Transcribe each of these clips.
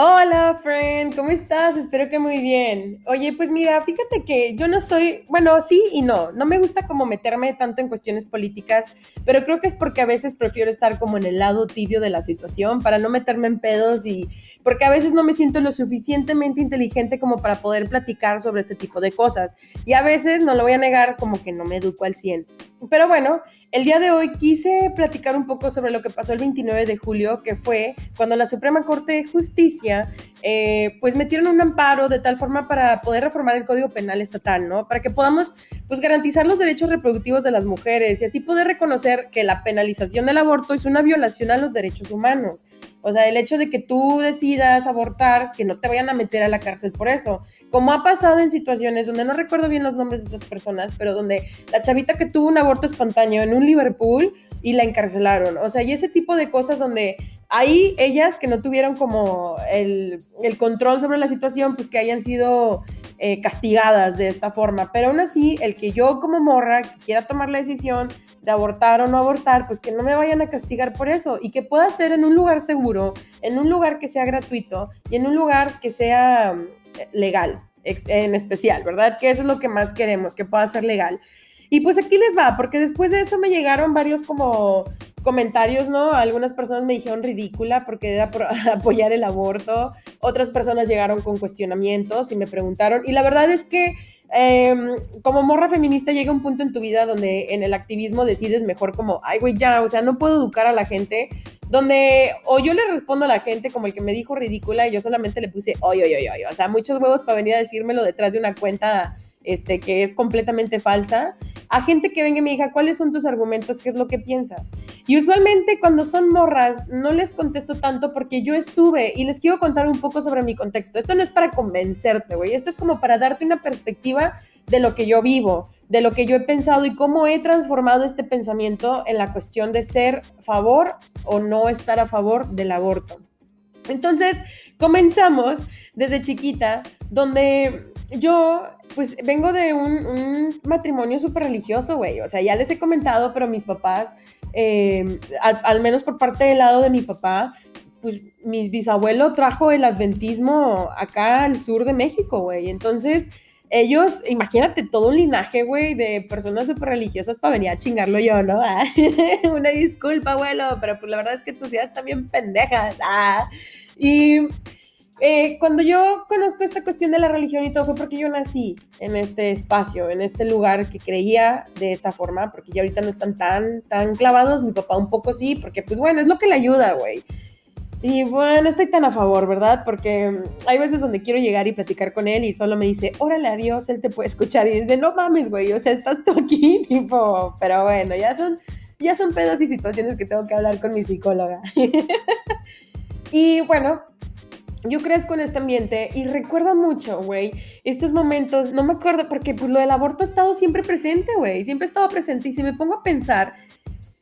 Hola, friend, ¿cómo estás? Espero que muy bien. Oye, pues mira, fíjate que yo no soy, bueno, sí y no, no me gusta como meterme tanto en cuestiones políticas, pero creo que es porque a veces prefiero estar como en el lado tibio de la situación para no meterme en pedos y porque a veces no me siento lo suficientemente inteligente como para poder platicar sobre este tipo de cosas. Y a veces, no lo voy a negar, como que no me educo al 100. Pero bueno, el día de hoy quise platicar un poco sobre lo que pasó el 29 de julio, que fue cuando la Suprema Corte de Justicia eh, pues metieron un amparo de tal forma para poder reformar el Código Penal estatal, ¿no? Para que podamos pues garantizar los derechos reproductivos de las mujeres y así poder reconocer que la penalización del aborto es una violación a los derechos humanos. O sea, el hecho de que tú decidas abortar, que no te vayan a meter a la cárcel por eso. Como ha pasado en situaciones donde no recuerdo bien los nombres de esas personas, pero donde la chavita que tuvo un aborto espontáneo en un Liverpool y la encarcelaron. O sea, y ese tipo de cosas donde hay ellas que no tuvieron como el, control sobre la situación, pues que hayan sido eh, castigadas de esta forma. Pero aún así, el que yo como morra quiera tomar la decisión de abortar o no abortar, pues que no me vayan a castigar por eso y que pueda ser en un lugar seguro, en un lugar que sea gratuito y en un lugar que sea eh, legal en especial, ¿verdad? Que eso es lo que más queremos, que pueda ser legal. Y pues aquí les va, porque después de eso me llegaron varios como comentarios, ¿no? Algunas personas me dijeron ridícula porque era por apoyar el aborto, otras personas llegaron con cuestionamientos y me preguntaron, y la verdad es que em, como morra feminista llega un punto en tu vida donde en el activismo decides mejor como, ay, güey, ya, o sea, no puedo educar a la gente, donde o yo le respondo a la gente como el que me dijo ridícula y yo solamente le puse, oye, oye, oye, o sea, muchos huevos para venir a decírmelo detrás de una cuenta este, que es completamente falsa, a gente que venga y me diga, ¿cuáles son tus argumentos? ¿Qué es lo que piensas? Y usualmente cuando son morras, no les contesto tanto porque yo estuve y les quiero contar un poco sobre mi contexto. Esto no es para convencerte, güey, esto es como para darte una perspectiva de lo que yo vivo, de lo que yo he pensado y cómo he transformado este pensamiento en la cuestión de ser a favor o no estar a favor del aborto. Entonces, comenzamos desde chiquita, donde yo, pues vengo de un, matrimonio súper religioso, güey. O sea, ya les he comentado, pero mis papás, eh, al, menos por parte del lado de mi papá, pues mi bisabuelo trajo el adventismo acá al sur de México, güey. Entonces, ellos, imagínate todo un linaje, güey, de personas súper religiosas para venir a chingarlo yo, ¿no? Una disculpa, abuelo, pero pues la verdad es que tus ideas también pendejas. Y eh, cuando yo conozco esta cuestión de la religión y todo fue porque yo nací en este espacio, en este lugar que creía de esta forma, porque ya ahorita no están tan, tan clavados, mi papá un poco sí, porque pues bueno, es lo que le ayuda, güey. Y bueno, estoy tan a favor, ¿verdad? Porque mm, hay veces donde quiero llegar y platicar con él y solo me dice, órale, adiós, él te puede escuchar. Y dice, no mames, güey, o sea, estás tú aquí, tipo, pero bueno, ya son, ya son pedos y situaciones que tengo que hablar con mi psicóloga. y bueno, yo crezco en este ambiente y recuerdo mucho, güey, estos momentos, no me acuerdo, porque pues lo del aborto ha estado siempre presente, güey, siempre ha estado presente. Y si me pongo a pensar,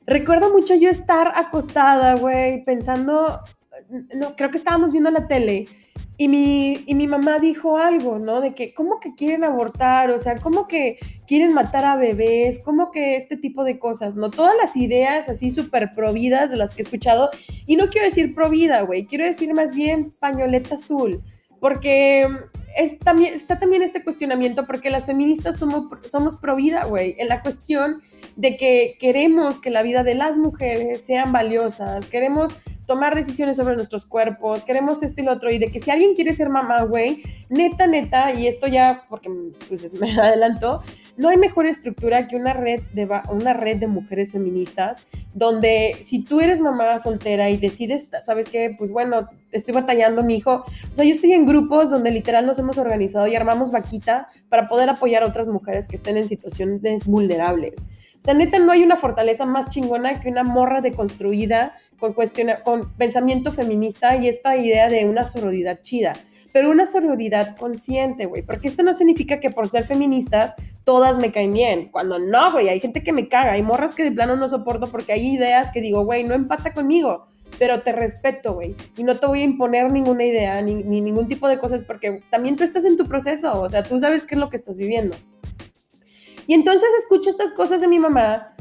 recuerdo mucho yo estar acostada, güey, pensando, no, creo que estábamos viendo la tele y mi, y mi mamá dijo algo, ¿no? De que, ¿cómo que quieren abortar? O sea, ¿cómo que quieren matar a bebés? ¿Cómo que este tipo de cosas? ¿No? Todas las ideas así súper providas de las que he escuchado. Y no quiero decir provida, güey. Quiero decir más bien pañoleta azul. Porque es, también, está también este cuestionamiento porque las feministas somos, somos pro vida, güey. En la cuestión de que queremos que la vida de las mujeres sean valiosas. Queremos tomar decisiones sobre nuestros cuerpos, queremos esto y lo otro, y de que si alguien quiere ser mamá, güey, neta, neta, y esto ya, porque pues me adelantó, no hay mejor estructura que una red de, una red de mujeres feministas, donde si tú eres mamá soltera y decides, ¿sabes qué? Pues bueno, estoy batallando mi hijo, o sea, yo estoy en grupos donde literal nos hemos organizado y armamos vaquita para poder apoyar a otras mujeres que estén en situaciones vulnerables. O sea, neta, no hay una fortaleza más chingona que una morra deconstruida con, con pensamiento feminista y esta idea de una sororidad chida. Pero una sororidad consciente, güey. Porque esto no significa que por ser feministas todas me caen bien. Cuando no, güey, hay gente que me caga. Hay morras que de plano no soporto porque hay ideas que digo, güey, no empata conmigo. Pero te respeto, güey. Y no te voy a imponer ninguna idea ni, ni ningún tipo de cosas porque también tú estás en tu proceso. O sea, tú sabes qué es lo que estás viviendo. Y entonces escucho estas cosas de mi mamá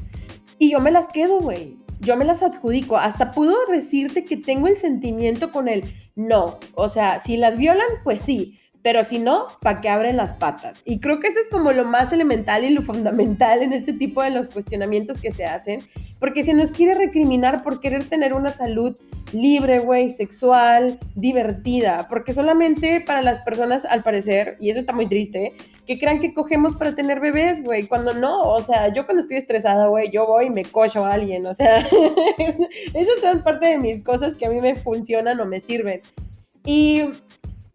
y yo me las quedo, güey. Yo me las adjudico. Hasta puedo decirte que tengo el sentimiento con el no. O sea, si las violan, pues sí. Pero si no, ¿para qué abren las patas? Y creo que eso es como lo más elemental y lo fundamental en este tipo de los cuestionamientos que se hacen. Porque se nos quiere recriminar por querer tener una salud libre, güey, sexual, divertida. Porque solamente para las personas, al parecer, y eso está muy triste, que crean que cogemos para tener bebés, güey, cuando no. O sea, yo cuando estoy estresada, güey, yo voy y me cocho a alguien. O sea, esas son parte de mis cosas que a mí me funcionan o me sirven. Y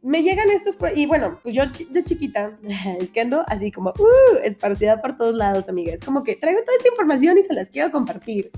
me llegan estos, y bueno, pues yo de chiquita, es que ando así como, uh, esparcida por todos lados, amiga. Es como que traigo toda esta información y se las quiero compartir.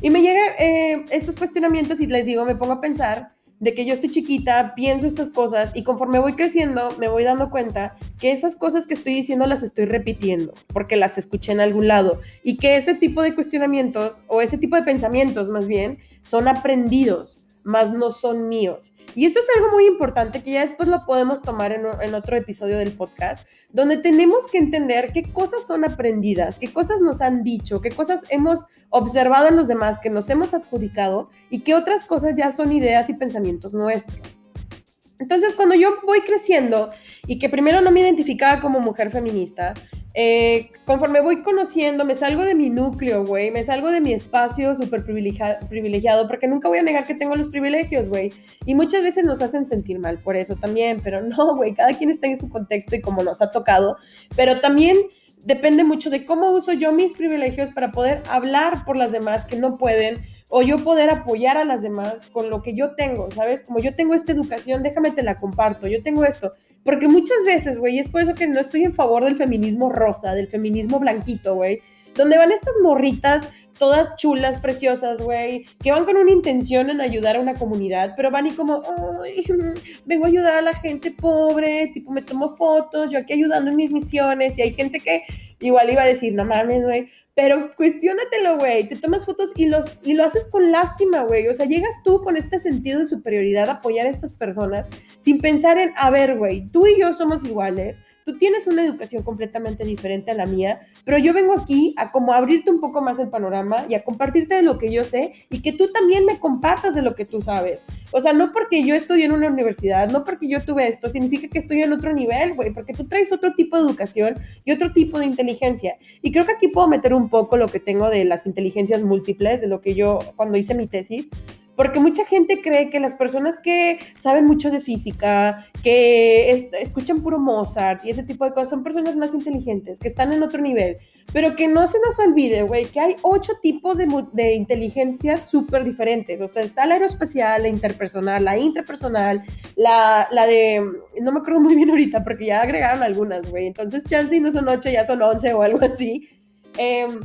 Y me llegan eh, estos cuestionamientos y les digo, me pongo a pensar de que yo estoy chiquita, pienso estas cosas y conforme voy creciendo me voy dando cuenta que esas cosas que estoy diciendo las estoy repitiendo porque las escuché en algún lado y que ese tipo de cuestionamientos o ese tipo de pensamientos más bien son aprendidos más no son míos. Y esto es algo muy importante que ya después lo podemos tomar en, otro episodio del podcast, donde tenemos que entender qué cosas son aprendidas, qué cosas nos han dicho, qué cosas hemos observado en los demás, que nos hemos adjudicado y qué otras cosas ya son ideas y pensamientos nuestros. Entonces, cuando yo voy creciendo y que primero no me identificaba como mujer feminista, eh, conforme voy conociendo, me salgo de mi núcleo, güey, me salgo de mi espacio súper privilegiado, porque nunca voy a negar que tengo los privilegios, güey. Y muchas veces nos hacen sentir mal por eso también, pero no, güey, cada quien está en su contexto y como nos ha tocado, pero también depende mucho de cómo uso yo mis privilegios para poder hablar por las demás que no pueden o yo poder apoyar a las demás con lo que yo tengo, ¿sabes? Como yo tengo esta educación, déjame te la comparto, yo tengo esto. Porque muchas veces, güey, es por eso que no estoy en favor del feminismo rosa, del feminismo blanquito, güey, donde van estas morritas todas chulas, preciosas, güey, que van con una intención en ayudar a una comunidad, pero van y como, ay, vengo a ayudar a la gente pobre, tipo, me tomo fotos, yo aquí ayudando en mis misiones, y hay gente que igual iba a decir, no mames, güey, pero cuestiónatelo, güey. Te tomas fotos y, los, y lo haces con lástima, güey. O sea, llegas tú con este sentido de superioridad a apoyar a estas personas sin pensar en, a ver, güey, tú y yo somos iguales tú tienes una educación completamente diferente a la mía, pero yo vengo aquí a como abrirte un poco más el panorama y a compartirte de lo que yo sé y que tú también me compartas de lo que tú sabes. O sea, no porque yo estudié en una universidad, no porque yo tuve esto, significa que estoy en otro nivel, güey, porque tú traes otro tipo de educación y otro tipo de inteligencia. Y creo que aquí puedo meter un poco lo que tengo de las inteligencias múltiples, de lo que yo cuando hice mi tesis, porque mucha gente cree que las personas que saben mucho de física, que escuchan puro Mozart y ese tipo de cosas, son personas más inteligentes, que están en otro nivel. Pero que no se nos olvide, güey, que hay ocho tipos de, de inteligencias súper diferentes. O sea, está la aeroespacial, la interpersonal, la intrapersonal, la, la de, no me acuerdo muy bien ahorita, porque ya agregaron algunas, güey. Entonces, chance no son ocho, ya son once o algo así. Em,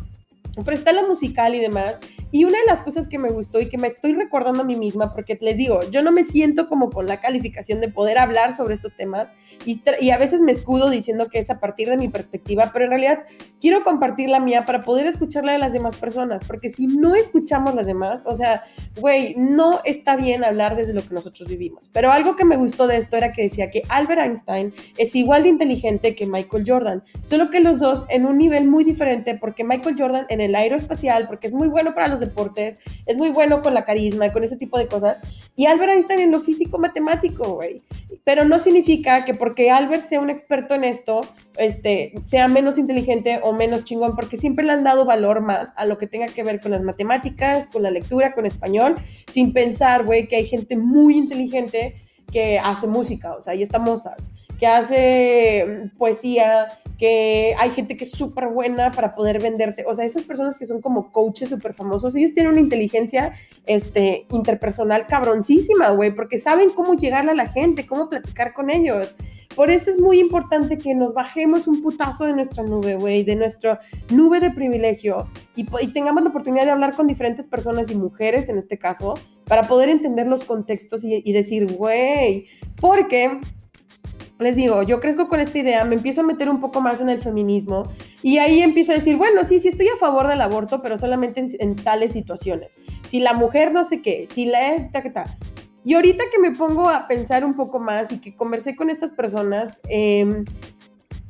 pero está la musical y demás. Y una de las cosas que me gustó y que me estoy recordando a mí misma, porque les digo, yo no me siento como con la calificación de poder hablar sobre estos temas y, y, a veces me escudo diciendo que es a partir de mi perspectiva, pero en realidad quiero compartir la mía para poder escuchar la de las demás personas, porque si no escuchamos las demás, o sea, güey, no está bien hablar desde lo que nosotros vivimos. Pero algo que me gustó de esto era que decía que Albert Einstein es igual de inteligente que Michael Jordan, solo que los dos en un nivel muy diferente, porque Michael Jordan en el aeroespacial, porque es muy bueno para los deportes, es muy bueno con la carisma, con ese tipo de cosas. Y Albert Einstein en lo físico matemático, güey. Pero no significa que porque Albert sea un experto en esto, este, sea menos inteligente o menos chingón, porque siempre le han dado valor más a lo que tenga que ver con las matemáticas, con la lectura, con español, sin pensar, güey, que hay gente muy inteligente que hace música, o sea, ahí está Mozart, que hace poesía, que hay gente que es súper buena para poder venderte. O sea, esas personas que son como coaches súper famosos, ellos tienen una inteligencia este, interpersonal cabroncísima, güey, porque saben cómo llegarle a la gente, cómo platicar con ellos. Por eso es muy importante que nos bajemos un putazo de nuestra nube, güey, de nuestra nube de privilegio y, tengamos la oportunidad de hablar con diferentes personas y mujeres en este caso para poder entender los contextos y, y decir, güey, porque les digo, yo crezco con esta idea, me empiezo a meter un poco más en el feminismo y ahí empiezo a decir, bueno, sí, sí estoy a favor del aborto, pero solamente en, tales situaciones. Si la mujer no sé qué, si la... Ta, ta. Y ahorita que me pongo a pensar un poco más y que conversé con estas personas, eh,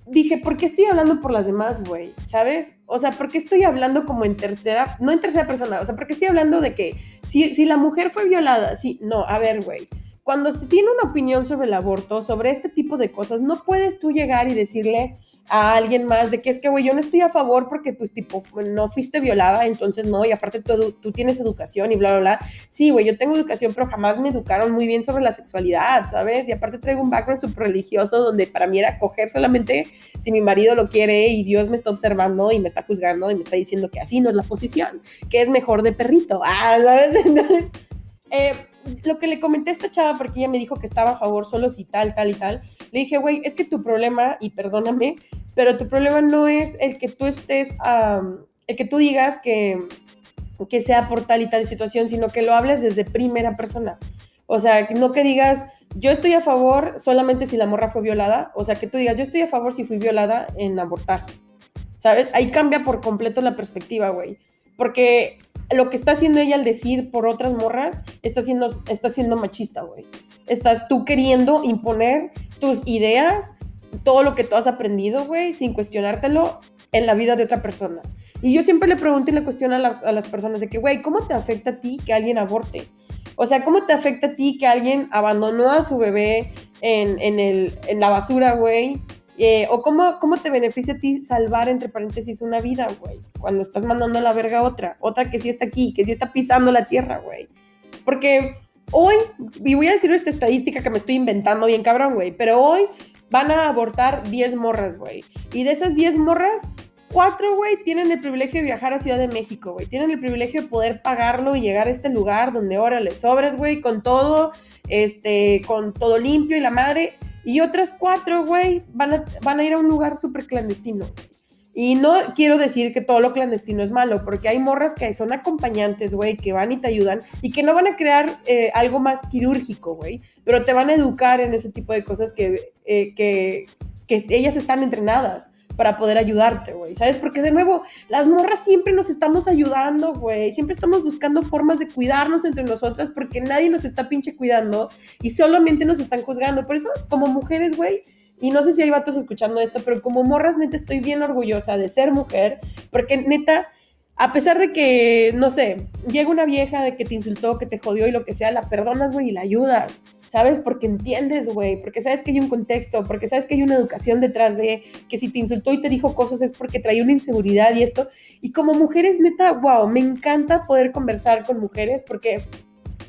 dije, ¿por qué estoy hablando por las demás, güey? ¿Sabes? O sea, ¿por qué estoy hablando como en tercera, no en tercera persona? O sea, ¿por qué estoy hablando de que si, si la mujer fue violada, sí, no, a ver, güey. Cuando se tiene una opinión sobre el aborto, sobre este tipo de cosas, no puedes tú llegar y decirle, a alguien más de que es que, güey, yo no estoy a favor porque, pues, tipo, no fuiste violada, entonces no, y aparte tú, tú tienes educación y bla, bla, bla. Sí, güey, yo tengo educación, pero jamás me educaron muy bien sobre la sexualidad, ¿sabes? Y aparte traigo un background súper religioso donde para mí era coger solamente si mi marido lo quiere y Dios me está observando y me está juzgando y me está diciendo que así no es la posición, que es mejor de perrito. Ah, ¿sabes? Entonces, eh, lo que le comenté a esta chava, porque ella me dijo que estaba a favor solo si tal, tal y tal, le dije, güey, es que tu problema, y perdóname, pero tu problema no es el que tú estés, el que tú digas que, que sea por tal y tal situación, sino que lo hables desde primera persona. O sea, no que digas, yo estoy a favor solamente si la morra fue violada, o sea, que tú digas, yo estoy a favor si fui violada en abortar. ¿Sabes? Ahí cambia por completo la perspectiva, güey. Porque lo que está haciendo ella al decir por otras morras está siendo, está siendo machista, güey. Estás tú queriendo imponer tus ideas, todo lo que tú has aprendido, güey, sin cuestionártelo en la vida de otra persona. Y yo siempre le pregunto y le cuestiono a, a las personas de que, güey, ¿cómo te afecta a ti que alguien aborte? O sea, ¿cómo te afecta a ti que alguien abandonó a su bebé en, en, el, en la basura, güey? Eh, o cómo, cómo te beneficia a ti salvar, entre paréntesis, una vida, güey, cuando estás mandando a la verga a otra, otra que sí está aquí, que sí está pisando la tierra, güey. Porque hoy, y voy a decir esta estadística que me estoy inventando bien cabrón, güey, pero hoy van a abortar 10 morras, güey. Y de esas 10 morras, cuatro, güey, tienen el privilegio de viajar a Ciudad de México, güey. Tienen el privilegio de poder pagarlo y llegar a este lugar donde ahora les sobres, güey, con todo, este, con todo limpio y la madre. Y otras cuatro, güey, van a, van a ir a un lugar súper clandestino. Y no quiero decir que todo lo clandestino es malo, porque hay morras que son acompañantes, güey, que van y te ayudan y que no van a crear eh, algo más quirúrgico, güey, pero te van a educar en ese tipo de cosas que, eh, que, que ellas están entrenadas para poder ayudarte, güey, ¿sabes? Porque de nuevo, las morras siempre nos estamos ayudando, güey, siempre estamos buscando formas de cuidarnos entre nosotras porque nadie nos está pinche cuidando y solamente nos están juzgando. Por eso, como mujeres, güey, y no sé si hay vatos escuchando esto, pero como morras, neta, estoy bien orgullosa de ser mujer, porque neta, a pesar de que, no sé, llega una vieja de que te insultó, que te jodió y lo que sea, la perdonas, güey, y la ayudas. ¿Sabes? Porque entiendes, güey, porque sabes que hay un contexto, porque sabes que hay una educación detrás de que si te insultó y te dijo cosas es porque traía una inseguridad y esto. Y como mujeres, neta, wow, me encanta poder conversar con mujeres porque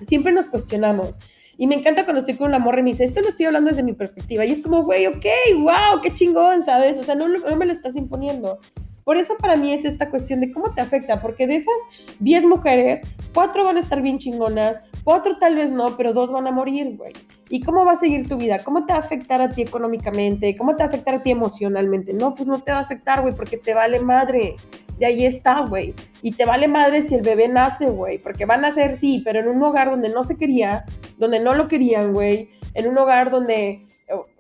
siempre nos cuestionamos. Y me encanta cuando estoy con una morra y me dice, esto lo estoy hablando desde mi perspectiva. Y es como, güey, ok, wow, qué chingón, ¿sabes? O sea, no, no me lo estás imponiendo. Por eso para mí es esta cuestión de cómo te afecta, porque de esas 10 mujeres, 4 van a estar bien chingonas, 4 tal vez no, pero 2 van a morir, güey. ¿Y cómo va a seguir tu vida? ¿Cómo te va a afectar a ti económicamente? ¿Cómo te va a afectar a ti emocionalmente? No, pues no te va a afectar, güey, porque te vale madre. Y ahí está, güey. Y te vale madre si el bebé nace, güey, porque va a nacer, sí, pero en un hogar donde no se quería, donde no lo querían, güey, en un hogar donde,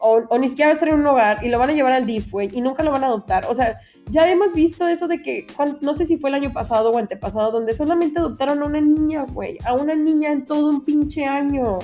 o, ni siquiera va a estar en un hogar y lo van a llevar al DIF, güey, y nunca lo van a adoptar. O sea, ya hemos visto eso de que, no sé si fue el año pasado o antepasado, donde solamente adoptaron a una niña, güey, a una niña en todo un pinche año.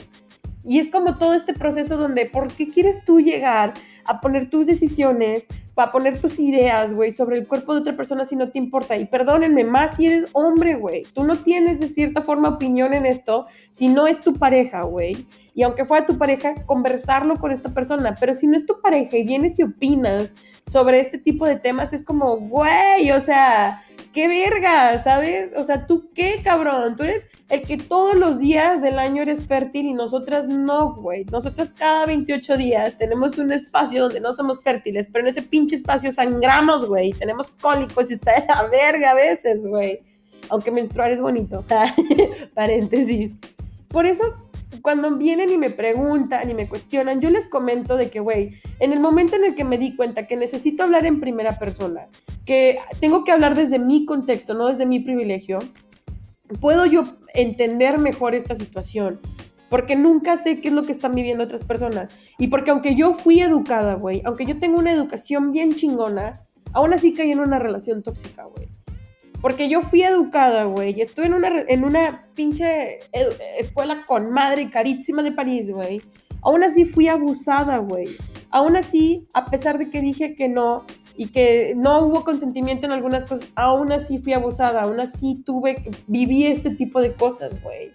Y es como todo este proceso donde, ¿por qué quieres tú llegar a poner tus decisiones, a poner tus ideas, güey, sobre el cuerpo de otra persona si no te importa? Y perdónenme, más si eres hombre, güey. Tú no tienes de cierta forma opinión en esto si no es tu pareja, güey. Y aunque fuera tu pareja, conversarlo con esta persona. Pero si no es tu pareja y vienes y opinas sobre este tipo de temas es como, güey, o sea, qué verga, ¿sabes? O sea, ¿tú qué, cabrón? Tú eres el que todos los días del año eres fértil y nosotras no, güey. Nosotras cada 28 días tenemos un espacio donde no somos fértiles, pero en ese pinche espacio sangramos, güey. Tenemos cólicos y está de la verga a veces, güey. Aunque menstruar es bonito. Paréntesis. Por eso cuando vienen y me preguntan y me cuestionan, yo les comento de que, güey, en el momento en el que me di cuenta que necesito hablar en primera persona, que tengo que hablar desde mi contexto, no desde mi privilegio, puedo yo entender mejor esta situación. Porque nunca sé qué es lo que están viviendo otras personas. Y porque aunque yo fui educada, güey, aunque yo tengo una educación bien chingona, aún así caí en una relación tóxica, güey. Porque yo fui educada, güey, estuve en una, en una pinche escuela con madre carísima de París, güey. Aún así fui abusada, güey. Aún así, a pesar de que dije que no y que no hubo consentimiento en algunas cosas, aún así fui abusada, aún así tuve, viví este tipo de cosas, güey.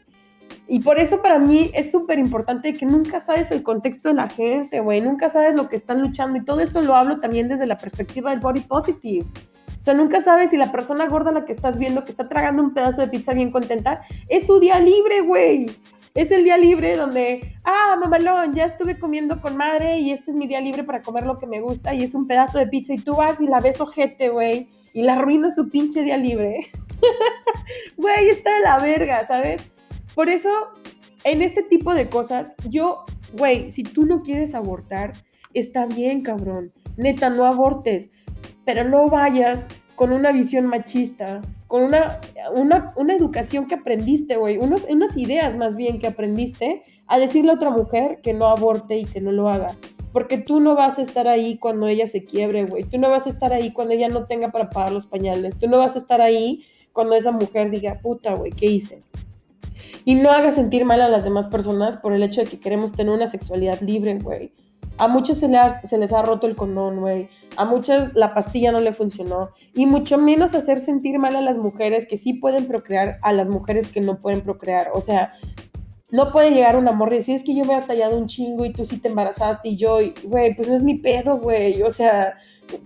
Y por eso para mí es súper importante que nunca sabes el contexto de la gente, güey, nunca sabes lo que están luchando. Y todo esto lo hablo también desde la perspectiva del body positive. Sea, nunca sabes si la persona gorda la que estás viendo, que está tragando un pedazo de pizza bien contenta, es su día libre, güey. Es el día libre donde, ah, mamalón, ya estuve comiendo con madre y este es mi día libre para comer lo que me gusta y es un pedazo de pizza y tú vas y la ves ojete, güey, y la arruinas su pinche día libre. Güey, está de la verga, ¿sabes? Por eso, en este tipo de cosas, yo, güey, si tú no quieres abortar, está bien, cabrón. Neta, no abortes, pero no vayas con una visión machista, con una, una, educación que aprendiste, güey, unas ideas más bien que aprendiste, a decirle a otra mujer que no aborte y que no lo haga. Porque tú no vas a estar ahí cuando ella se quiebre, güey. Tú no vas a estar ahí cuando ella no tenga para pagar los pañales. Tú no vas a estar ahí cuando esa mujer diga, puta, güey, ¿qué hice? Y no haga sentir mal a las demás personas por el hecho de que queremos tener una sexualidad libre, güey. A muchos se, se les ha roto el condón, güey. A muchas la pastilla no le funcionó. Y mucho menos hacer sentir mal a las mujeres que sí pueden procrear, a las mujeres que no pueden procrear. O sea, no puede llegar un amor y decir, es que yo me he tallado un chingo y tú sí te embarazaste y yo, güey, pues no es mi pedo, güey. O sea,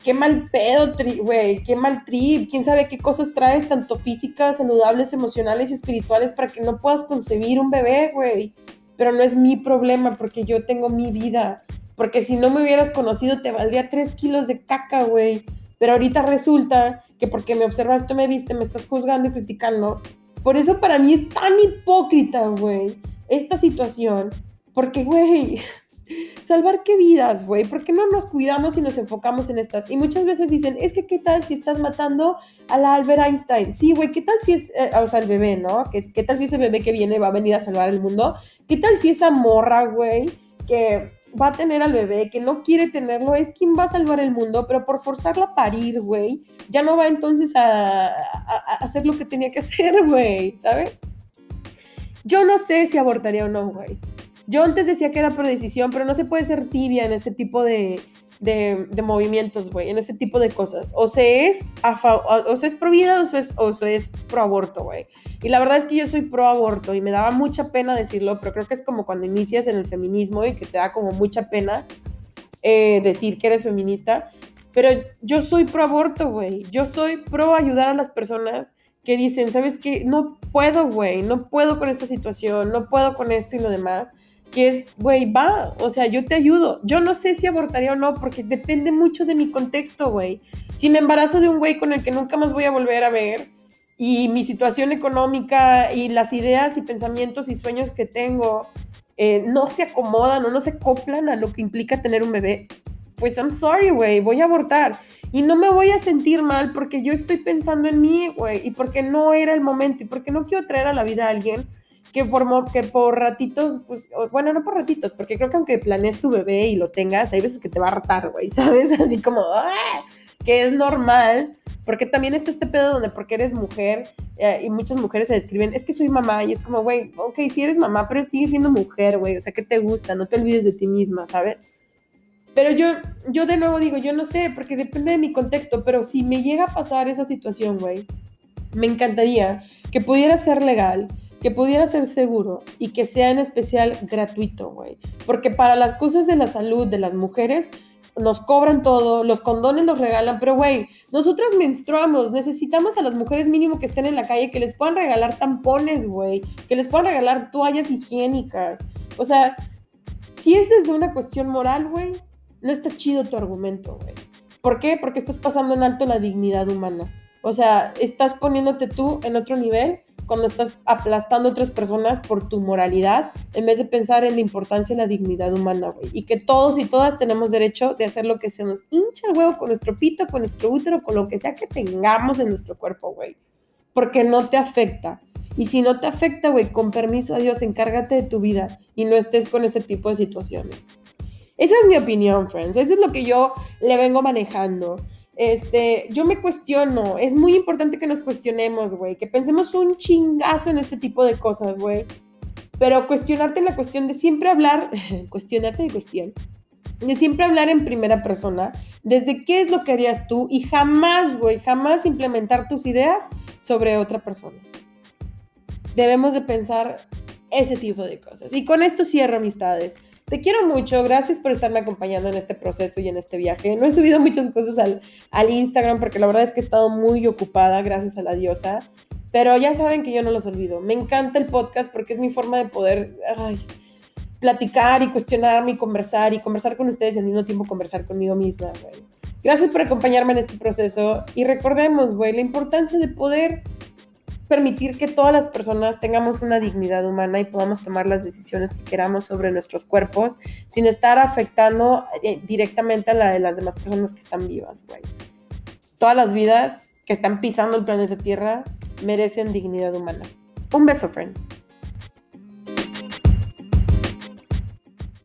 qué mal pedo, güey, qué mal trip, quién sabe qué cosas traes, tanto físicas, saludables, emocionales y espirituales, para que no puedas concebir un bebé, güey. Pero no es mi problema, porque yo tengo mi vida. Porque si no me hubieras conocido, te valdría tres kilos de caca, güey. Pero ahorita resulta que porque me observaste, me viste, me estás juzgando y criticando. Por eso para mí es tan hipócrita, güey, esta situación. Porque, güey, salvar qué vidas, güey, ¿por qué no nos cuidamos y nos enfocamos en estas? Y muchas veces dicen, es que qué tal si estás matando a la Albert Einstein. Sí, güey, ¿qué tal si es, eh, o sea, el bebé, ¿no? ¿Qué, ¿Qué, tal si ese bebé que viene va a venir a salvar el mundo? ¿Qué tal si esa morra, güey, que va a tener al bebé, que no quiere tenerlo, es quien va a salvar el mundo, pero por forzarla a parir, güey, ya no va entonces a, a hacer lo que tenía que hacer, güey, ¿sabes? Yo no sé si abortaría o no, güey. Yo antes decía que era por decisión, pero no se puede ser tibia en este tipo de, movimientos, güey, en este tipo de cosas. O se es, o se es pro vida o se es, o se es pro aborto, güey. Y la verdad es que yo soy pro aborto y me daba mucha pena decirlo, pero creo que es como cuando inicias en el feminismo y que te da como mucha pena eh, decir que eres feminista. Pero yo soy pro aborto, güey. Yo soy pro ayudar a las personas que dicen, ¿sabes qué? No puedo, güey, no puedo con esta situación, no puedo con esto y lo demás que es, güey, va, o sea, yo te ayudo. Yo no sé si abortaría o no, porque depende mucho de mi contexto, güey. Si me embarazo de un güey con el que nunca más voy a volver a ver, y mi situación económica y las ideas y pensamientos y sueños que tengo eh, no se acomodan o no se acoplan a lo que implica tener un bebé, pues I'm sorry, güey, voy a abortar. Y no me voy a sentir mal porque yo estoy pensando en mí, güey, y porque no era el momento, y porque no quiero traer a la vida a alguien que por, que por ratitos, pues, bueno, no por ratitos, porque creo que aunque planees tu bebé y lo tengas, hay veces que te va a hartar, güey, ¿sabes? Así como, ¡ah! Que es normal, porque también está este pedo donde porque eres mujer eh, y muchas mujeres se describen, es que soy mamá y es como, güey, ok, sí eres mamá, pero sigues siendo mujer, güey, o sea, ¿qué te gusta? No te olvides de ti misma, ¿sabes? Pero yo, yo de nuevo digo, yo no sé, porque depende de mi contexto, pero si me llega a pasar esa situación, güey, me encantaría que pudiera ser legal, que pudiera ser seguro y que sea en especial gratuito, güey. Porque para las cosas de la salud de las mujeres nos cobran todo, los condones nos regalan, pero güey, nosotras menstruamos, necesitamos a las mujeres mínimo que estén en la calle, que les puedan regalar tampones, güey, que les puedan regalar toallas higiénicas. O sea, si es desde una cuestión moral, güey, no está chido tu argumento, güey. ¿Por qué? Porque estás pasando en alto la dignidad humana. O sea, estás poniéndote tú en otro nivel cuando estás aplastando a otras personas por tu moralidad, en vez de pensar en la importancia y la dignidad humana, güey. Y que todos y todas tenemos derecho de hacer lo que se nos hincha el huevo con nuestro pito, con nuestro útero, con lo que sea que tengamos en nuestro cuerpo, güey. Porque no te afecta. Y si no te afecta, güey, con permiso a Dios, encárgate de tu vida y no estés con ese tipo de situaciones. Esa es mi opinión, friends. Eso es lo que yo le vengo manejando este, yo me cuestiono, es muy importante que nos cuestionemos, güey, que pensemos un chingazo en este tipo de cosas, güey. pero cuestionarte en la cuestión de siempre hablar, cuestionarte de cuestión, de siempre hablar en primera persona, desde qué es lo que harías tú y jamás, güey, jamás implementar tus ideas sobre otra persona. Debemos de pensar ese tipo de cosas. Y con esto cierro amistades. Te quiero mucho, gracias por estarme acompañando en este proceso y en este viaje. No he subido muchas cosas al, Instagram porque la verdad es que he estado muy ocupada, gracias a la diosa. Pero ya saben que yo no los olvido. Me encanta el podcast porque es mi forma de poder platicar y cuestionarme y conversar y conversar con ustedes y al mismo tiempo conversar conmigo misma, Gracias por acompañarme en este proceso y recordemos, güey, la importancia de poder permitir que todas las personas tengamos una dignidad humana y podamos tomar las decisiones que queramos sobre nuestros cuerpos sin estar afectando eh, directamente a la de las demás personas que están vivas, güey. Todas las vidas que están pisando el planeta Tierra merecen dignidad humana. Un beso, friend.